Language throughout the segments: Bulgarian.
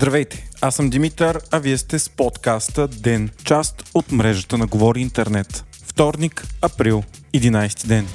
Здравейте, аз съм Димитър, а вие сте с подкаста Ден, част от мрежата на Говори Интернет. Вторник, април, 11 ден.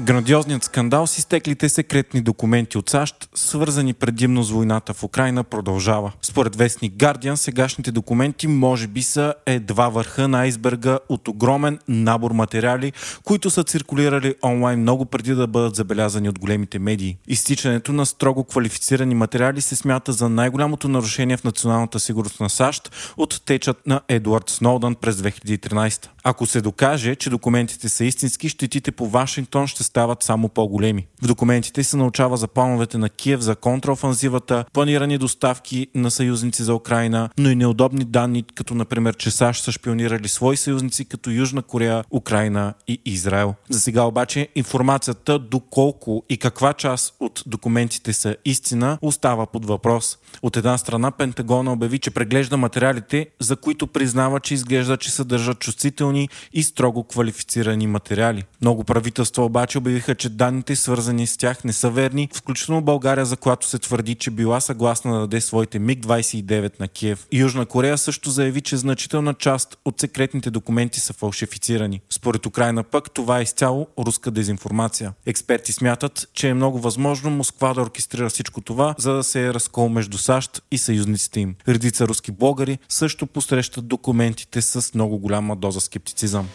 Грандиозният скандал с изтеклите секретни документи от САЩ, свързани предимно с войната в Украина, продължава. Според вестник Guardian, сегашните документи може би са едва върха на айсберга от огромен набор материали, които са циркулирали онлайн много преди да бъдат забелязани от големите медии. Изтичането на строго квалифицирани материали се смята за най-голямото нарушение в националната сигурност на САЩ от течът на Едуард Сноудън през 2013. Ако се докаже, че документите са истински, щетите по Вашингтон ще стават само по-големи. В документите се научава за плановете на Киев за контраофанзивата, планирани доставки на съюзници за Украина, но и неудобни данни, като например, че САЩ са шпионирали свои съюзници като Южна Корея, Украина и Израел. За сега обаче информацията доколко и каква част от документите са истина остава под въпрос. От една страна Пентагона обяви, че преглежда материалите, за които признава, че изглежда, че съдържат чувствителни и строго квалифицирани материали. Много правителства обаче обявиха, че данните свързани с тях не са верни, включително България, за която се твърди, че била съгласна да даде своите МиГ-29 на Киев. Южна Корея също заяви, че значителна част от секретните документи са фалшифицирани. Според Украина пък това е изцяло руска дезинформация. Експерти смятат, че е много възможно Москва да оркестрира всичко това, за да се е разкол между САЩ и съюзниците им. Редица руски блогъри също посрещат документите с много голяма доза скептицизъм.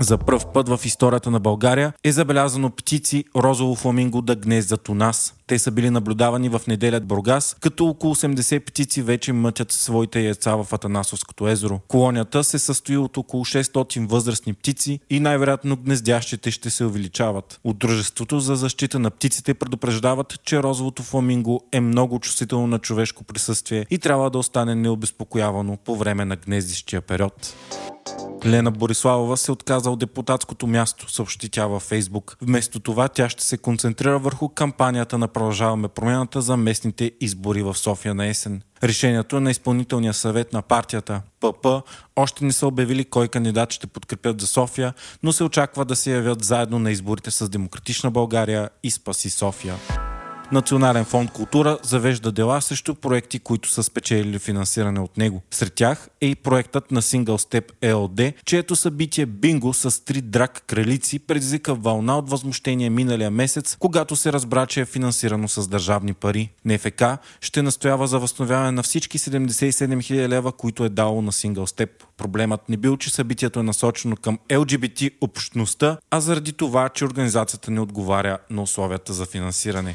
За пръв път в историята на България е забелязано птици розово фламинго да гнездат у нас. Те са били наблюдавани в неделя Бургас, като около 80 птици вече мътят своите яйца в Атанасовското езеро. Колонията се състои от около 600 възрастни птици и най-вероятно гнездящите ще се увеличават. От Дружеството за защита на птиците предупреждават, че розовото фламинго е много чувствително на човешко присъствие и трябва да остане необезпокоявано по време на гнездищия период. Лена Бориславова се отказа от депутатското място, съобщи тя във Фейсбук. Вместо това тя ще се концентрира върху кампанията на Продължаваме промяната за местните избори в София на есен. Решението на изпълнителния съвет на партията ПП още не са обявили кой кандидат ще подкрепят за София, но се очаква да се явят заедно на изборите с Демократична България и Спаси София. Национален фонд култура завежда дела срещу проекти, които са спечелили финансиране от него. Сред тях е и проектът на Single Step EOD, чието събитие Бинго с три драк кралици предизвика вълна от възмущение миналия месец, когато се разбра, че е финансирано с държавни пари. НФК ще настоява за възстановяване на всички 77 000 лева, които е дало на Single Step. Проблемът не бил, че събитието е насочено към LGBT общността, а заради това, че организацията не отговаря на условията за финансиране.